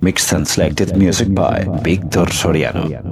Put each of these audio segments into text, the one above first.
Mixed and selected music by Víctor Soriano.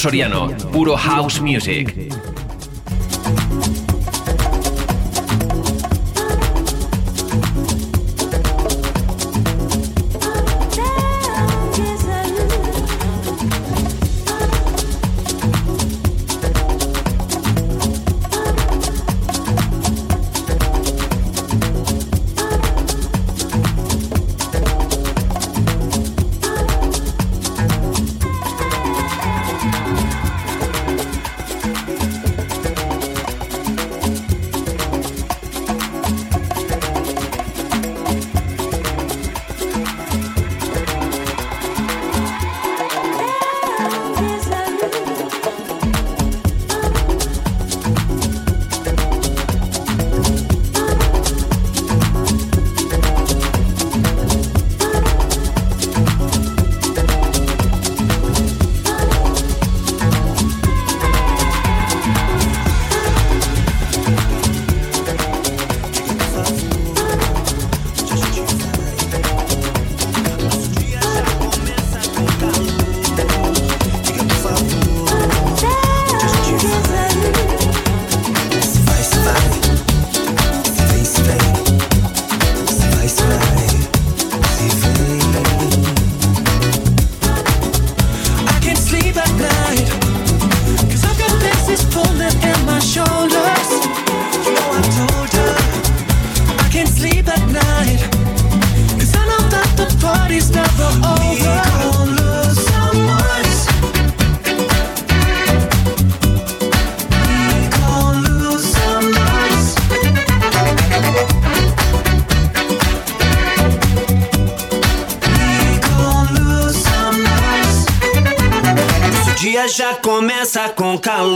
Soriano, puro house music. Começa com calor.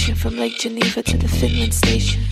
From Lake Geneva to the Finland station.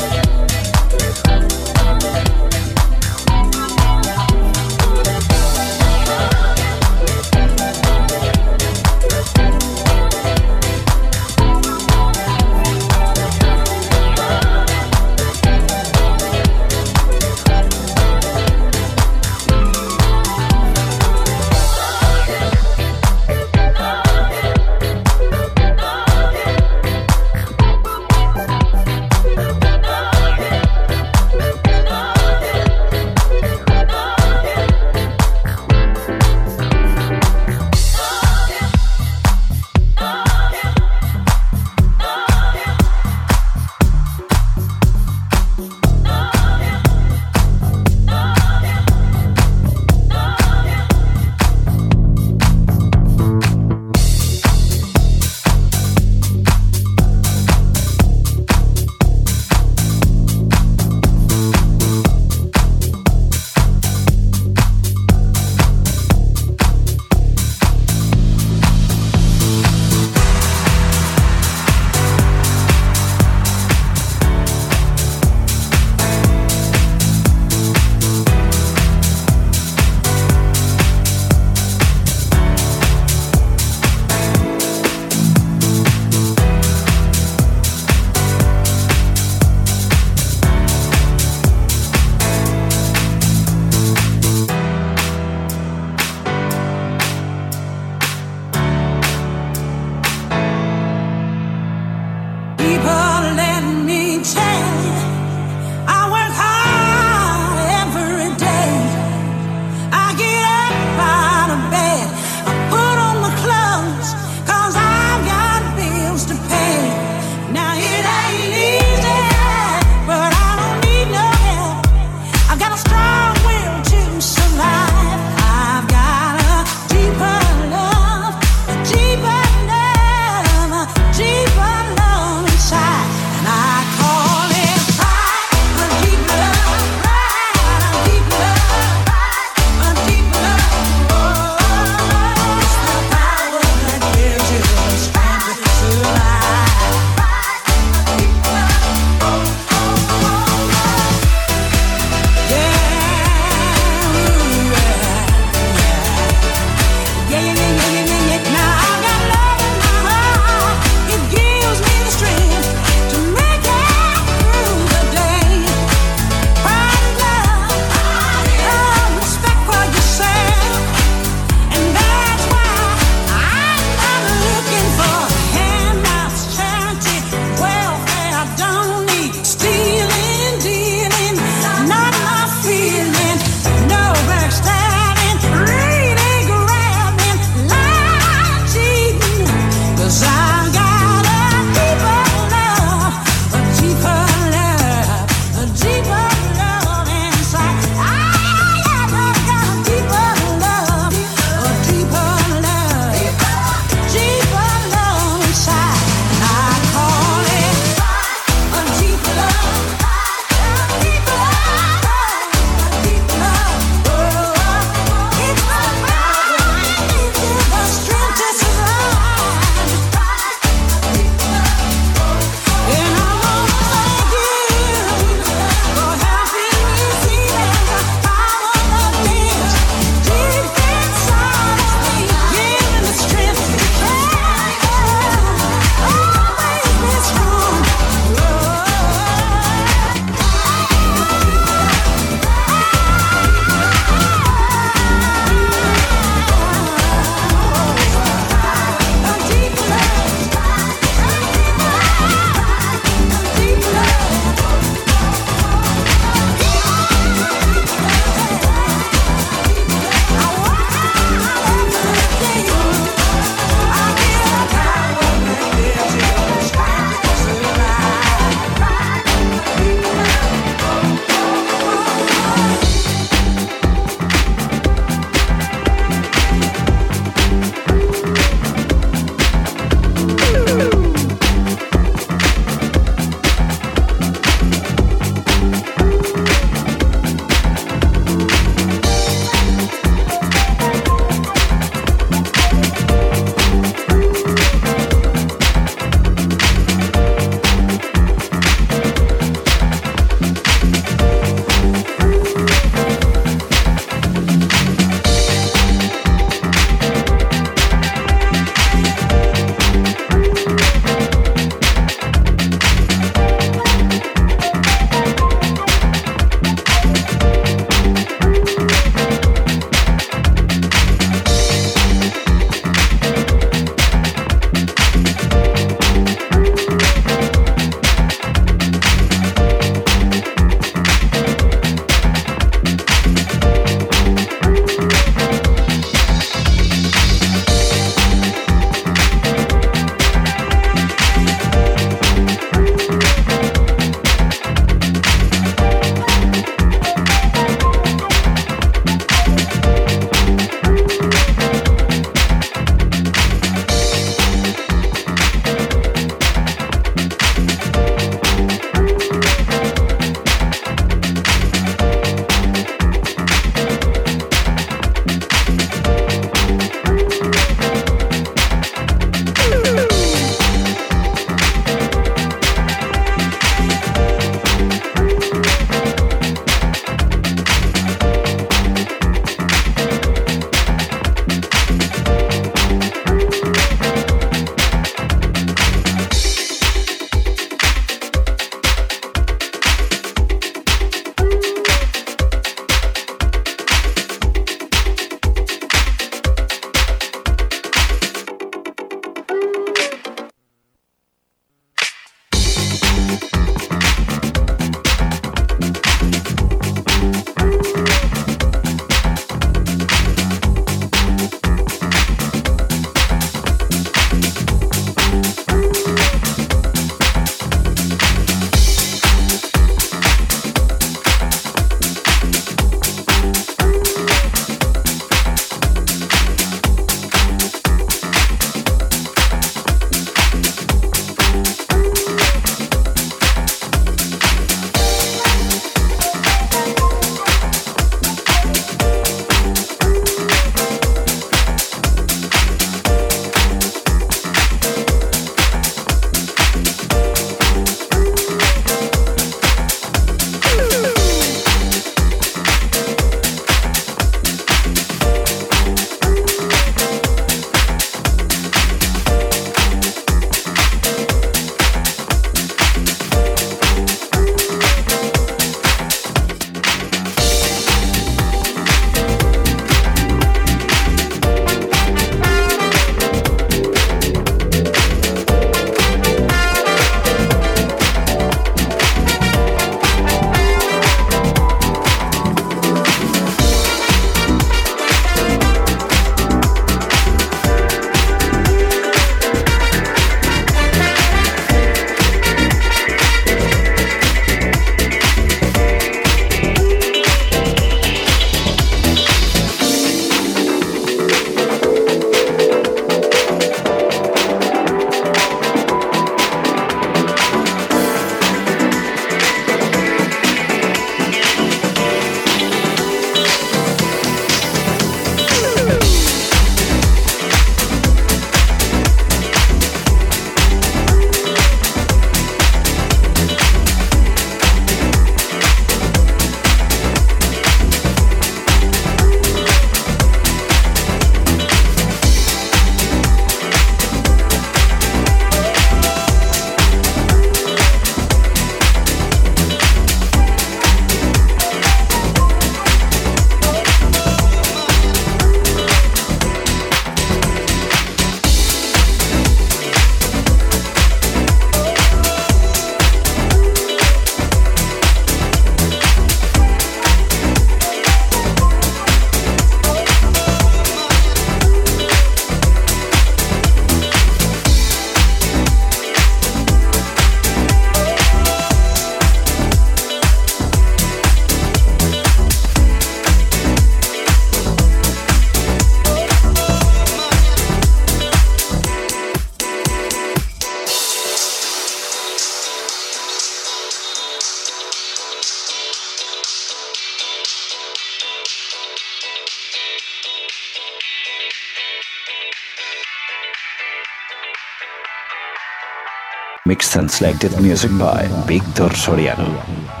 And selected music by Víctor Soriano.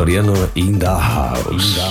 Soriano in the house.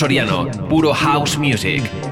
Soriano, puro house music.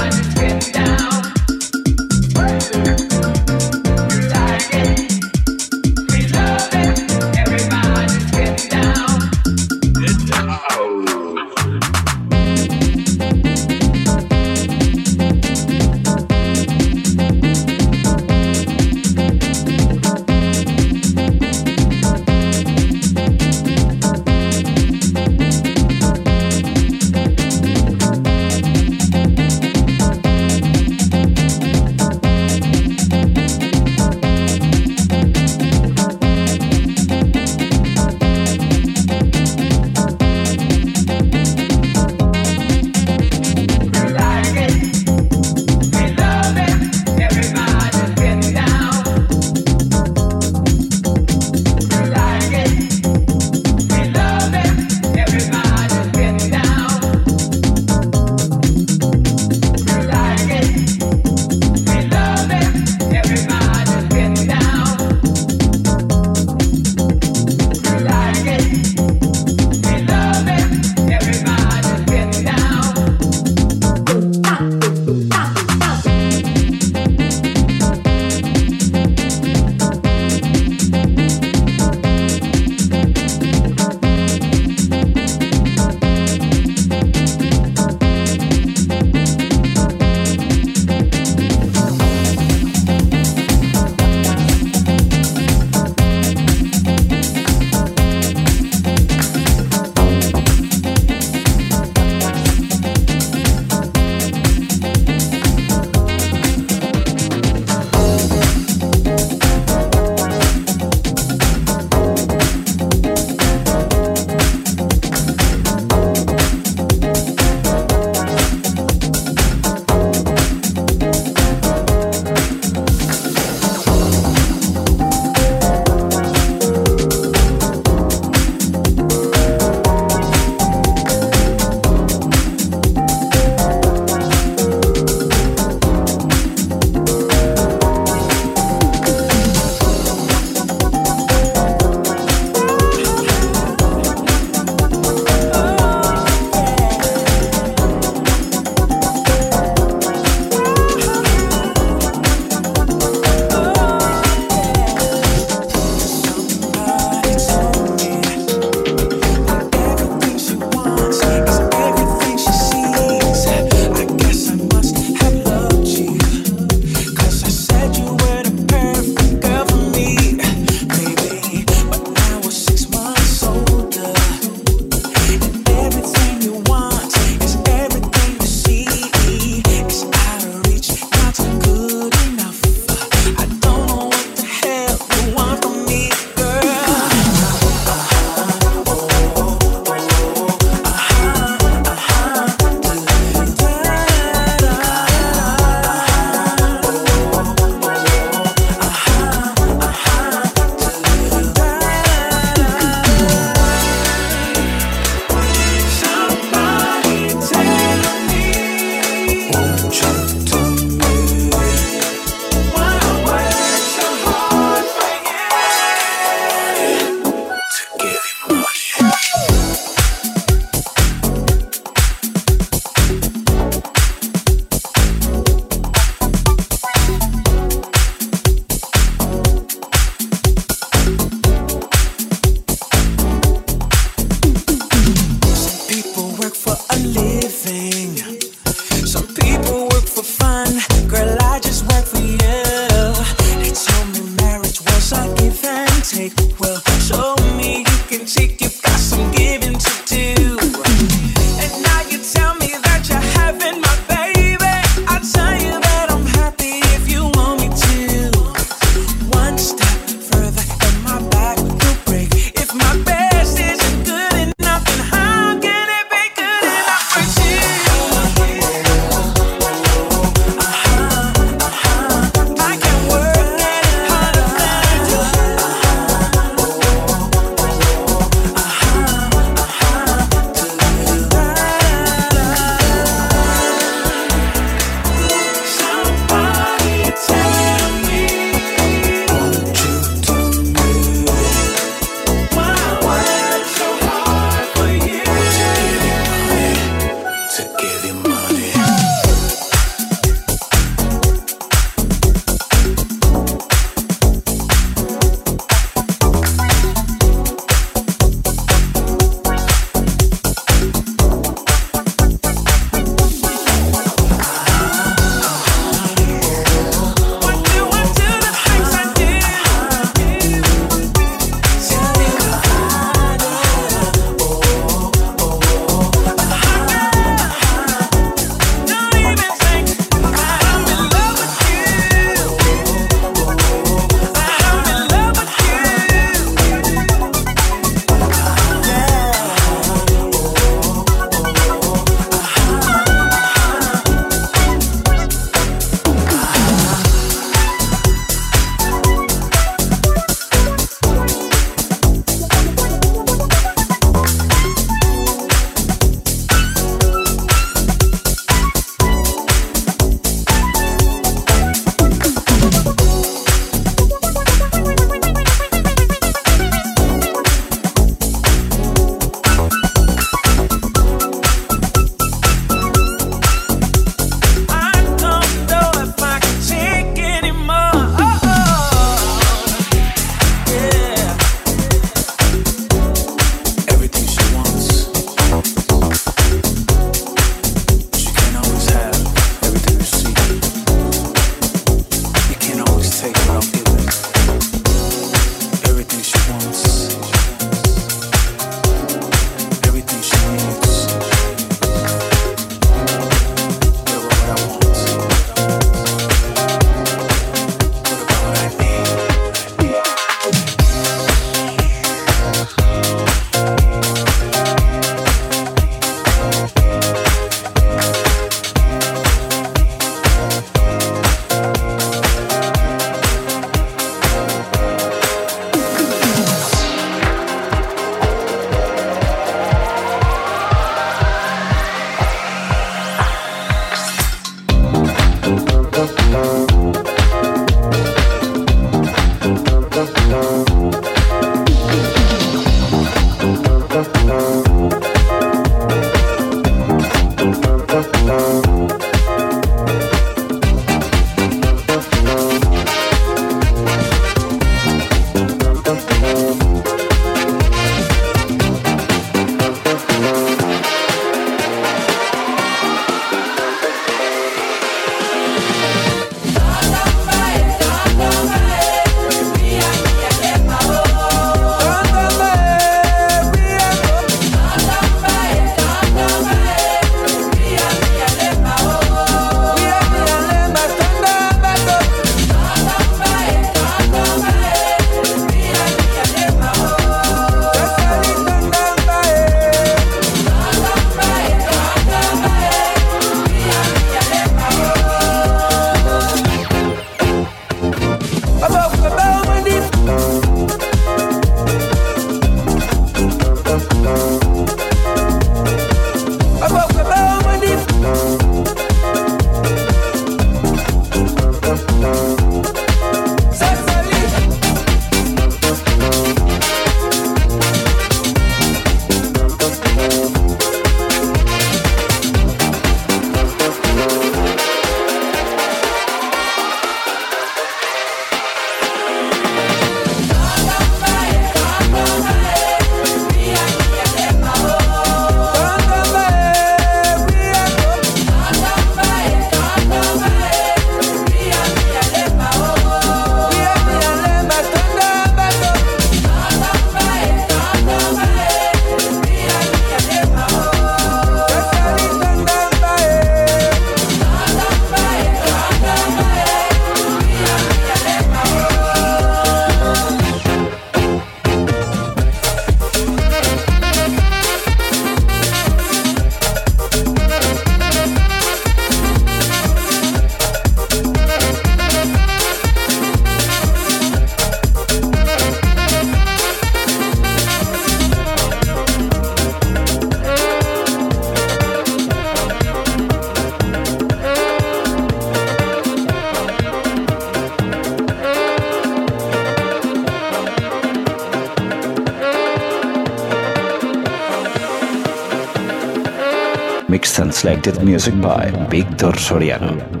Music by Victor Soriano.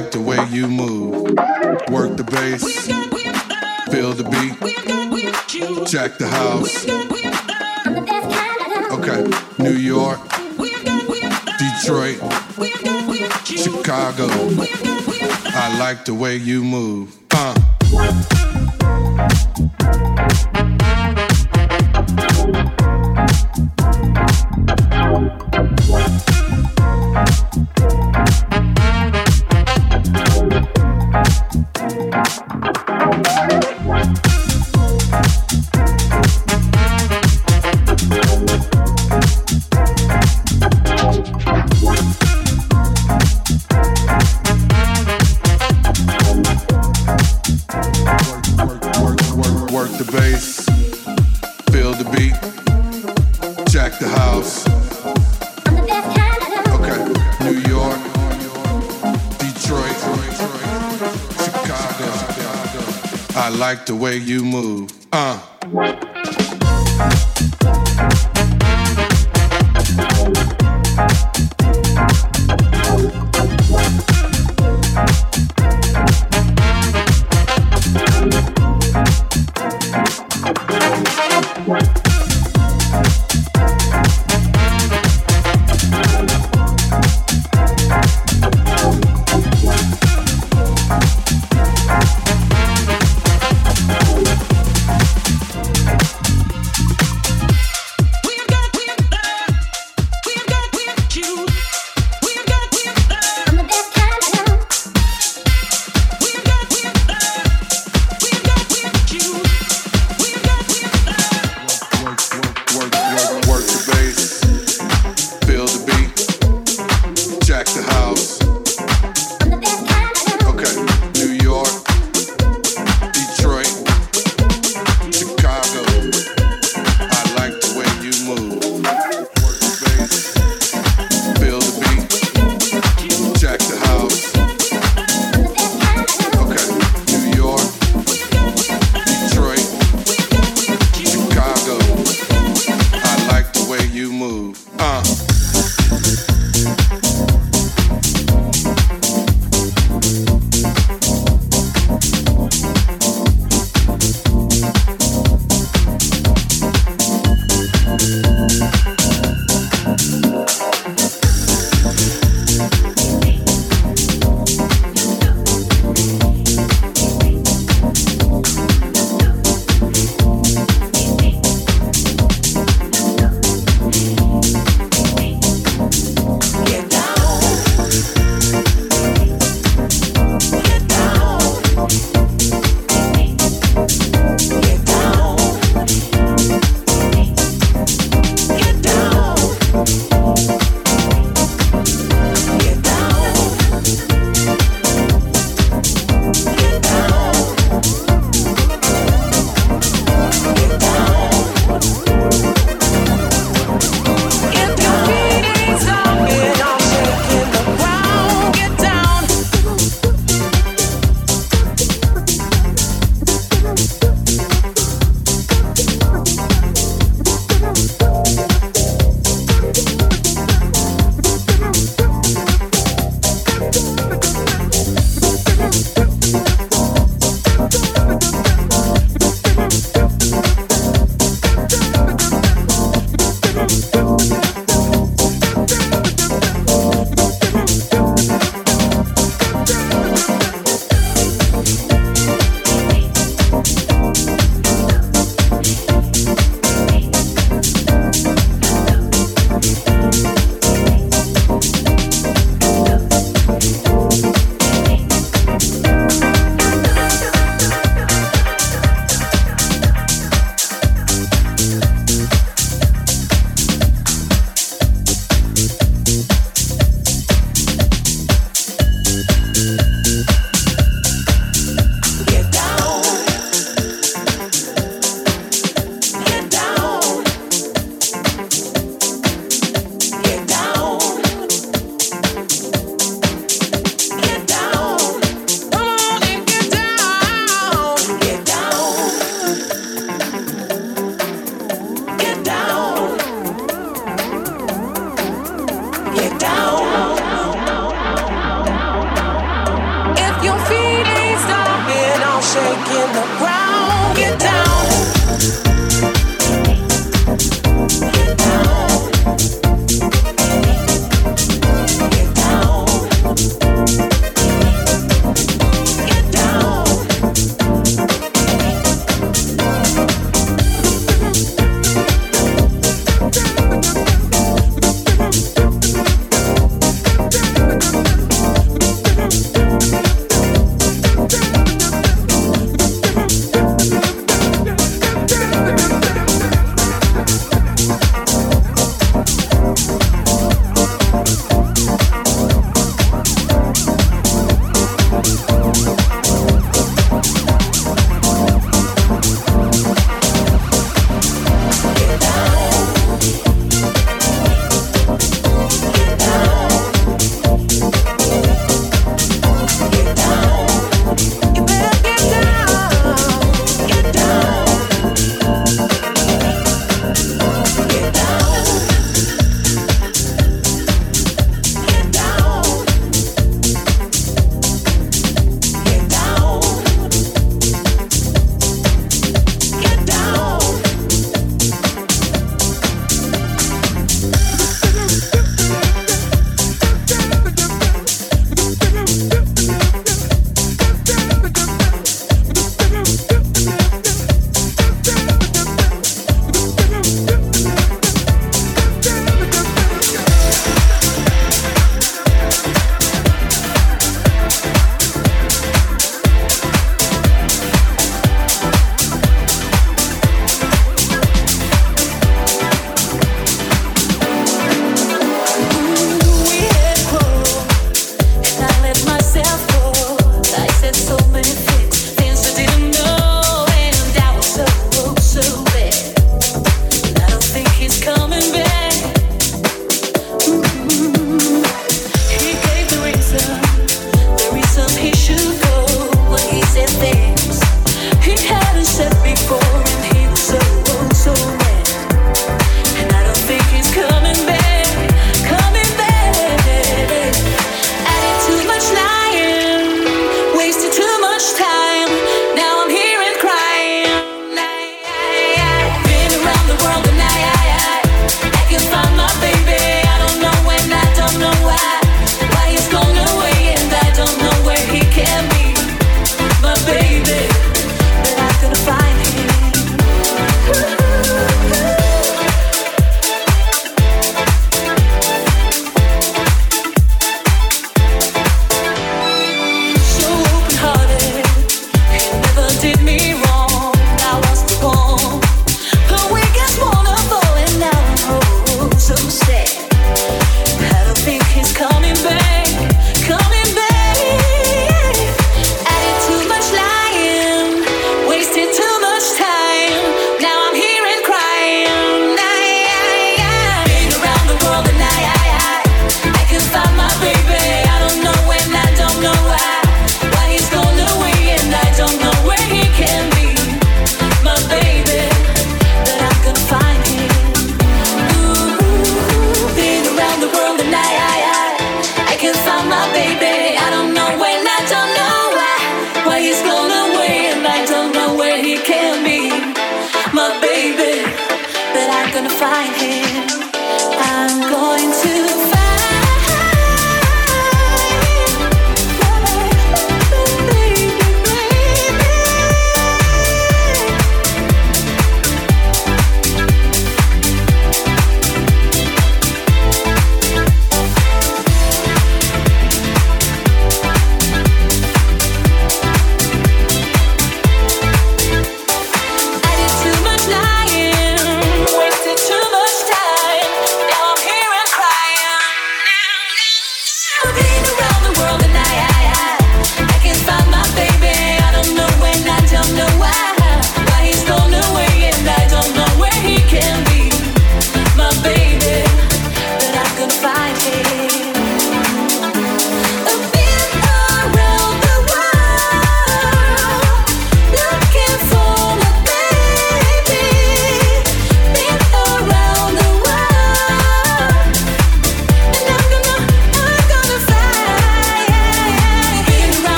like the way you move. Work the bass, feel the beat, Jack the house. Okay, New York, Detroit, Chicago. I like the way you move. Uh.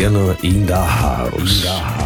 Soriano in the house. In the house.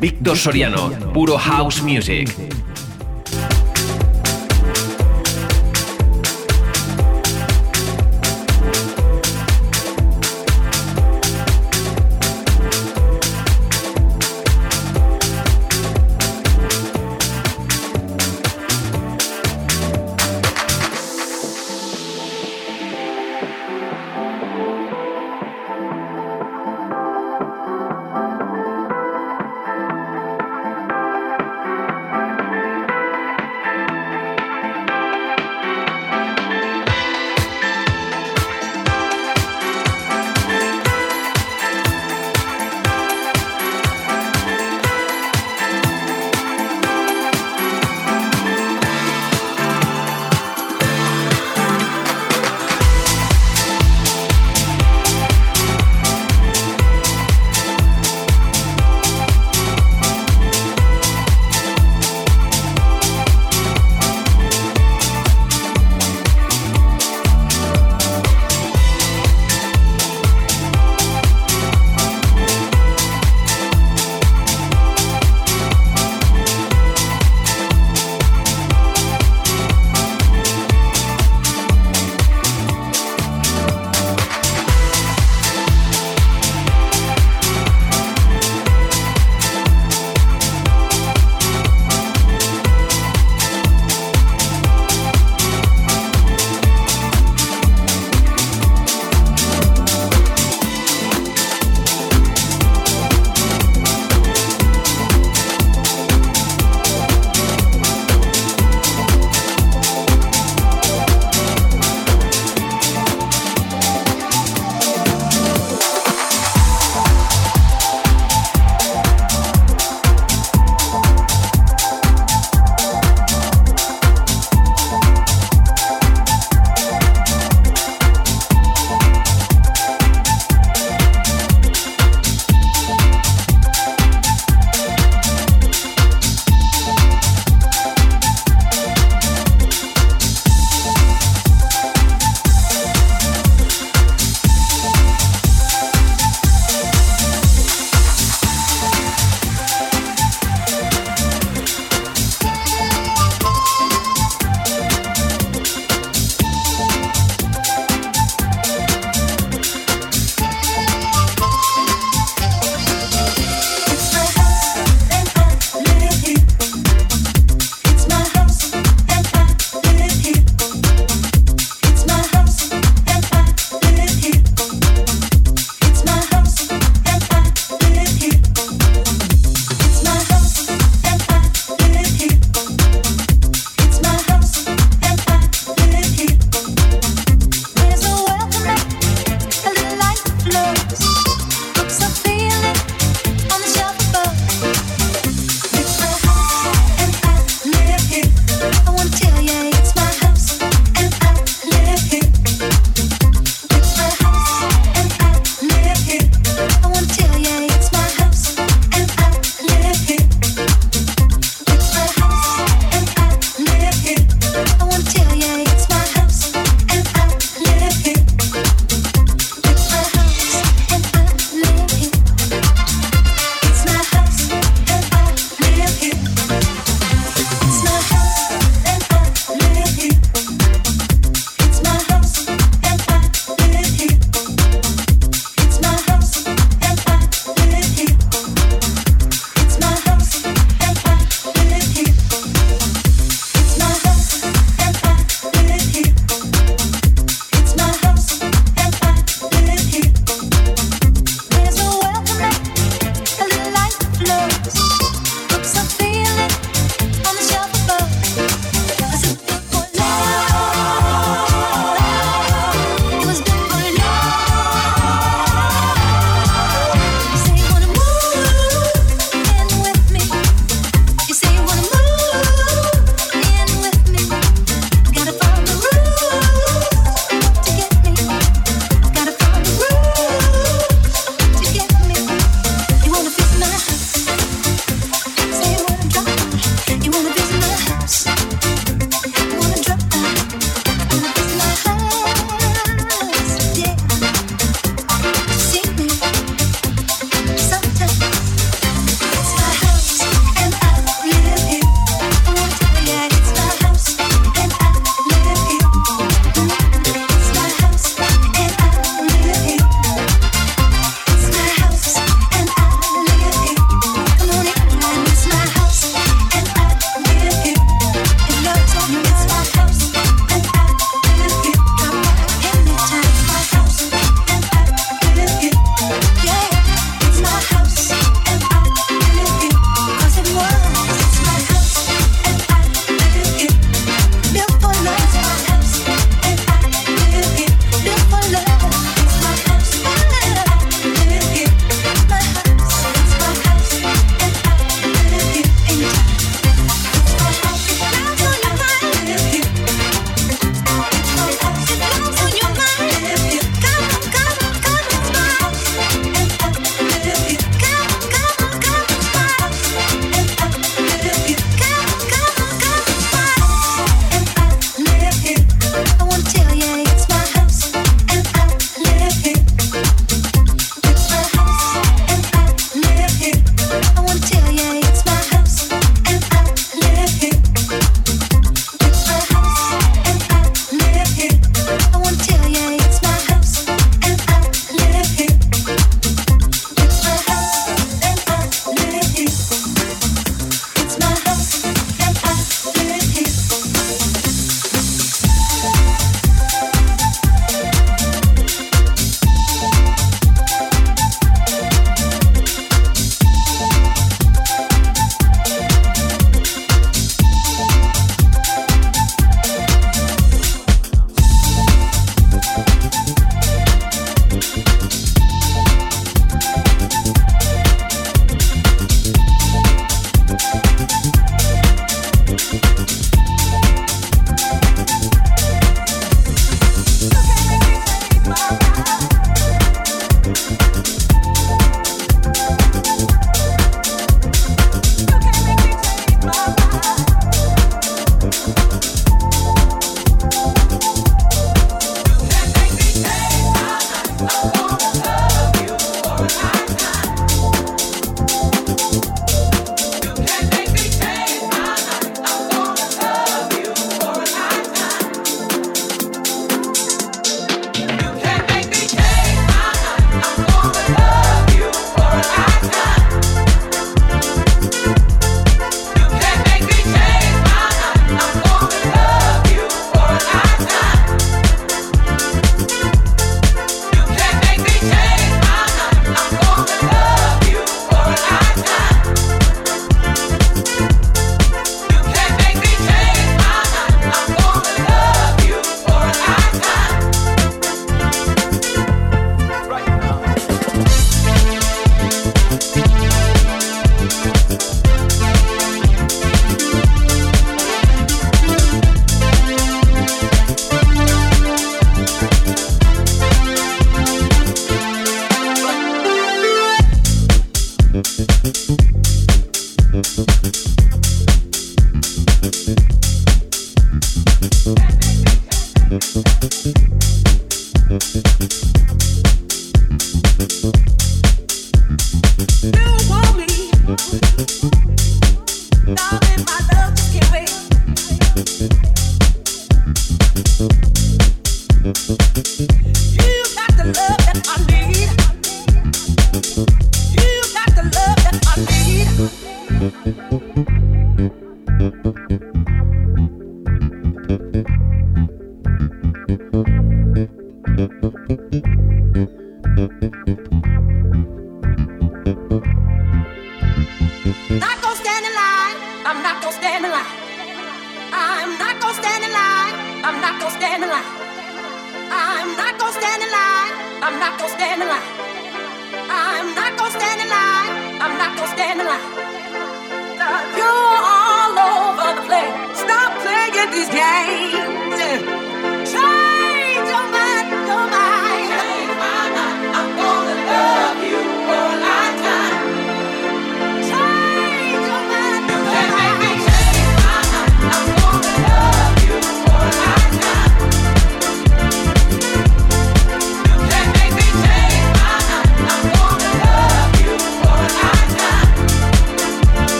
Víctor Soriano, puro house music.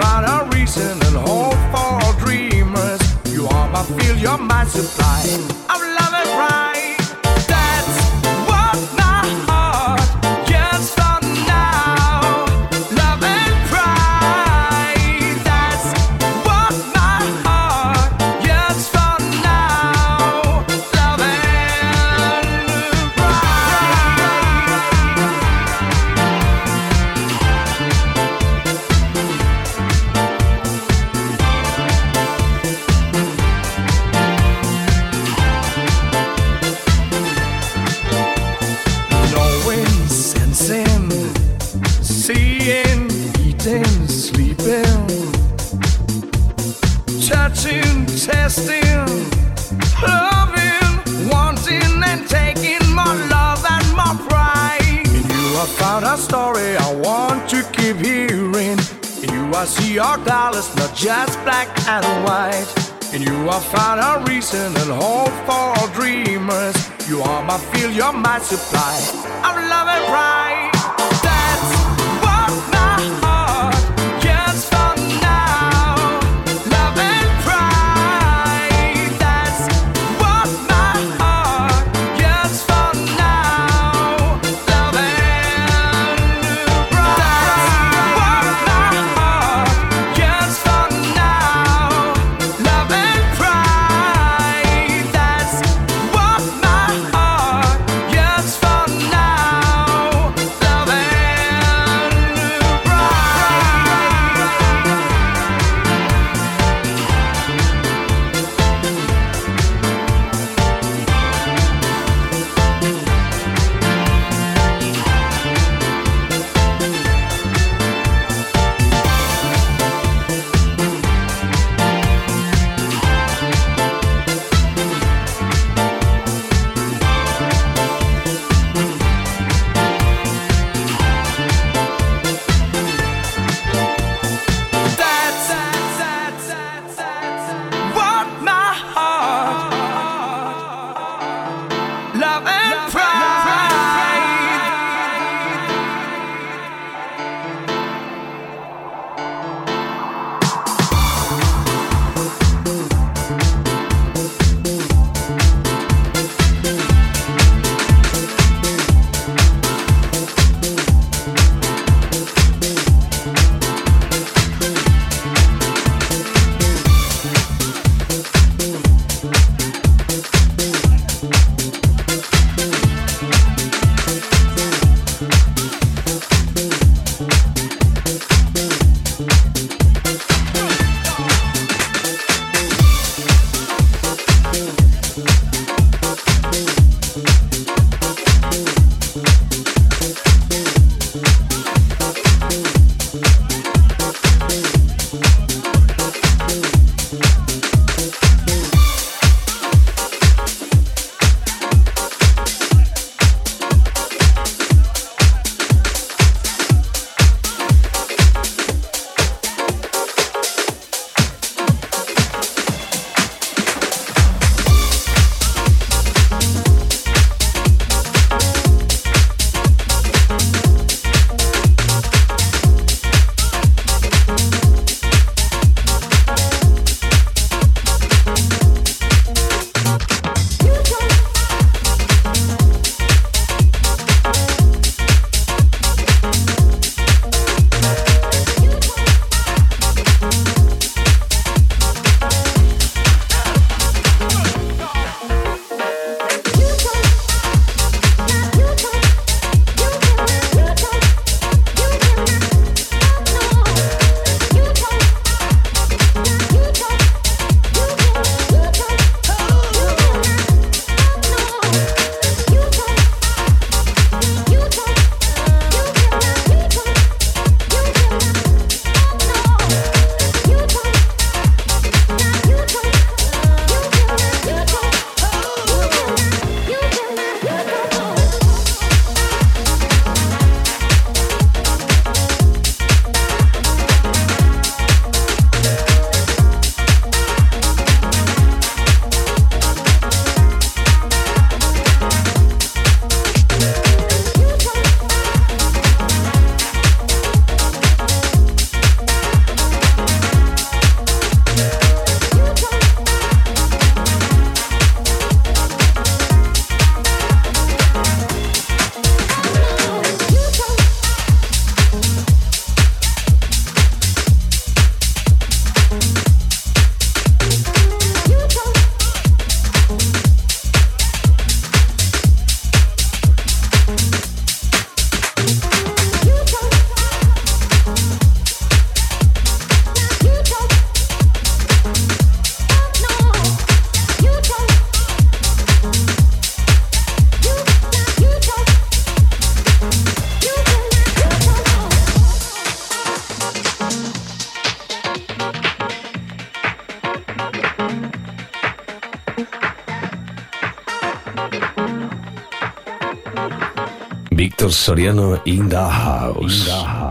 find a reason and hope for dreamers. You are my feel, you're my supply. I'm loving right. find a reason and hope for dreamers. You are my fuel, you're my supply. I'm loving right. Soriano in. In the house.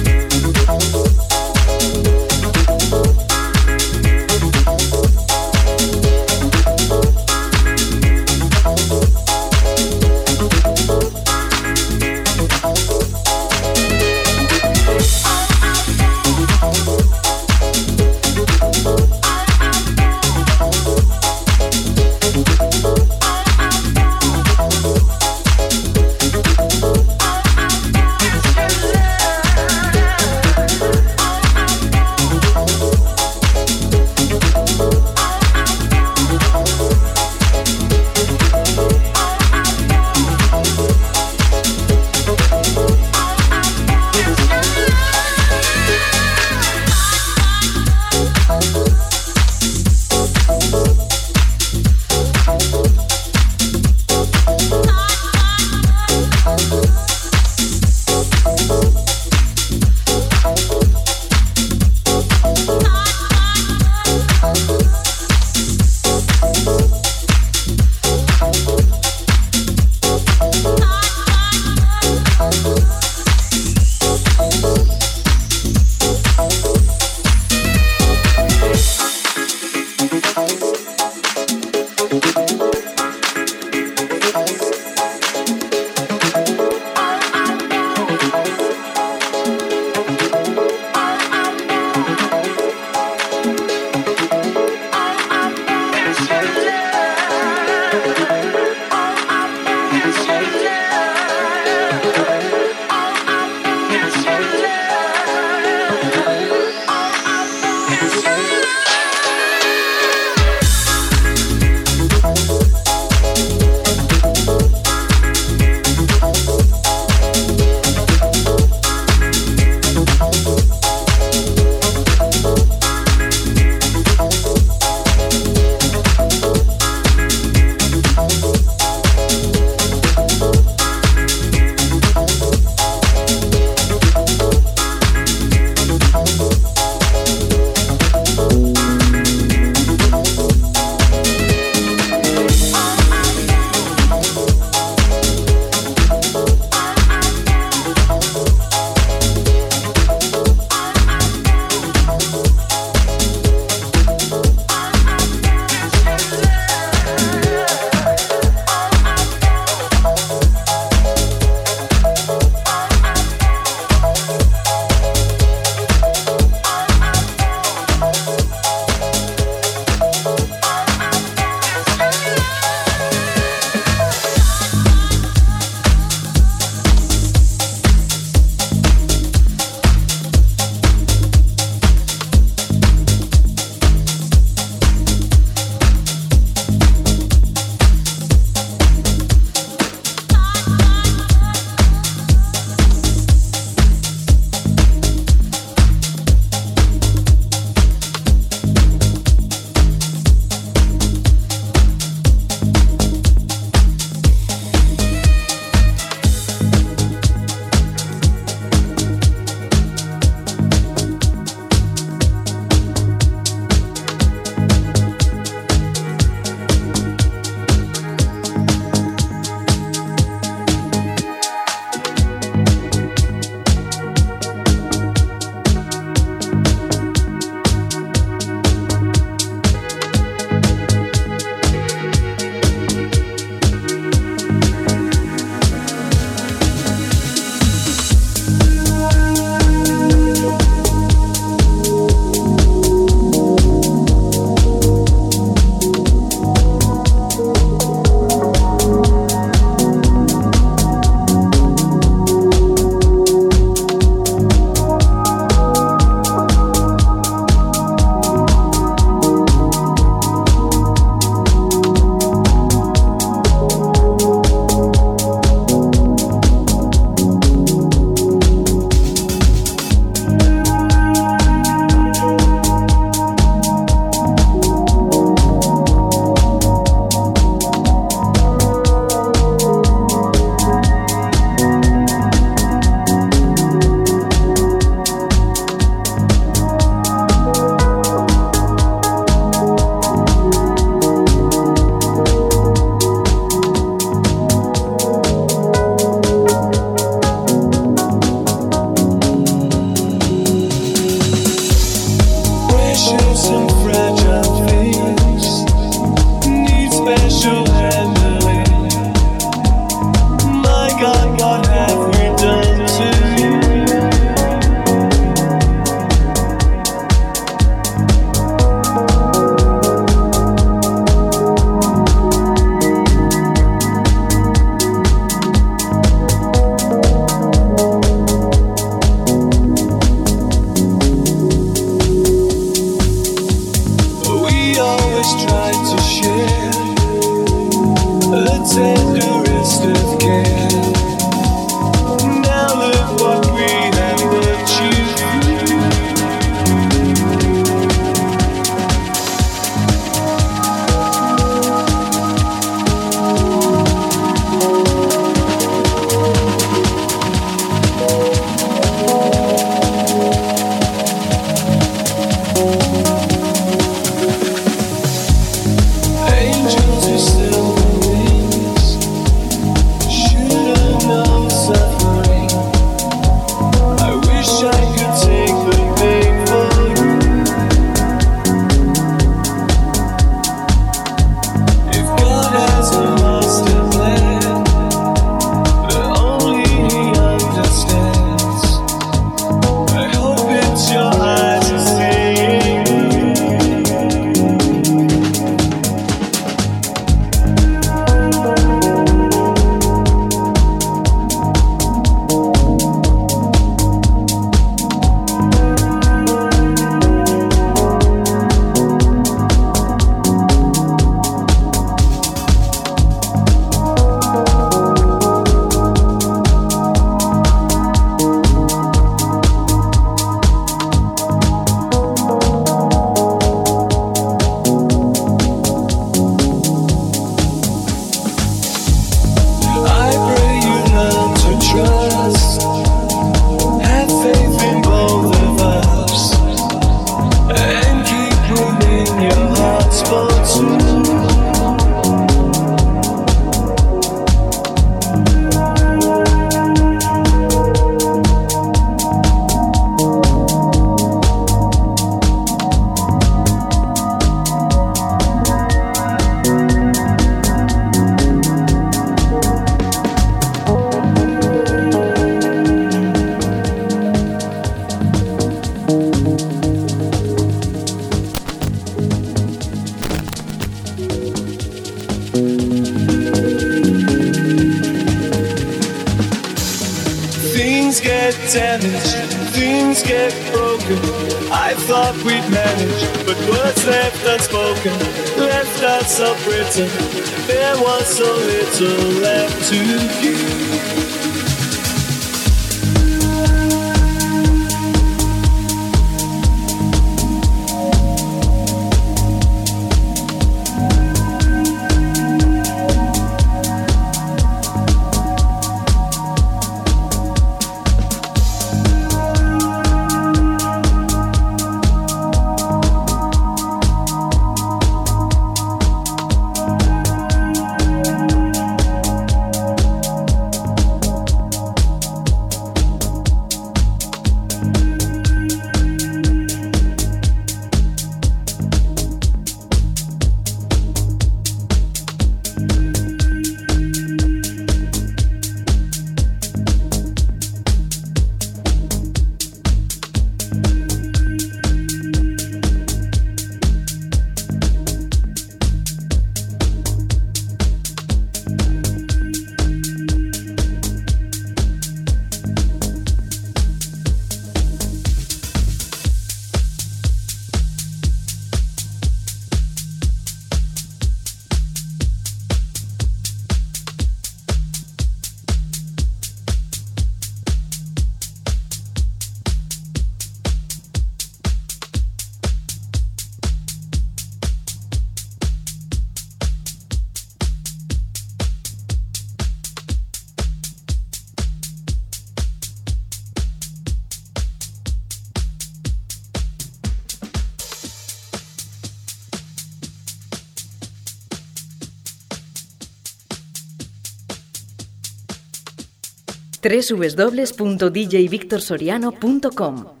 www.djvictorsoriano.com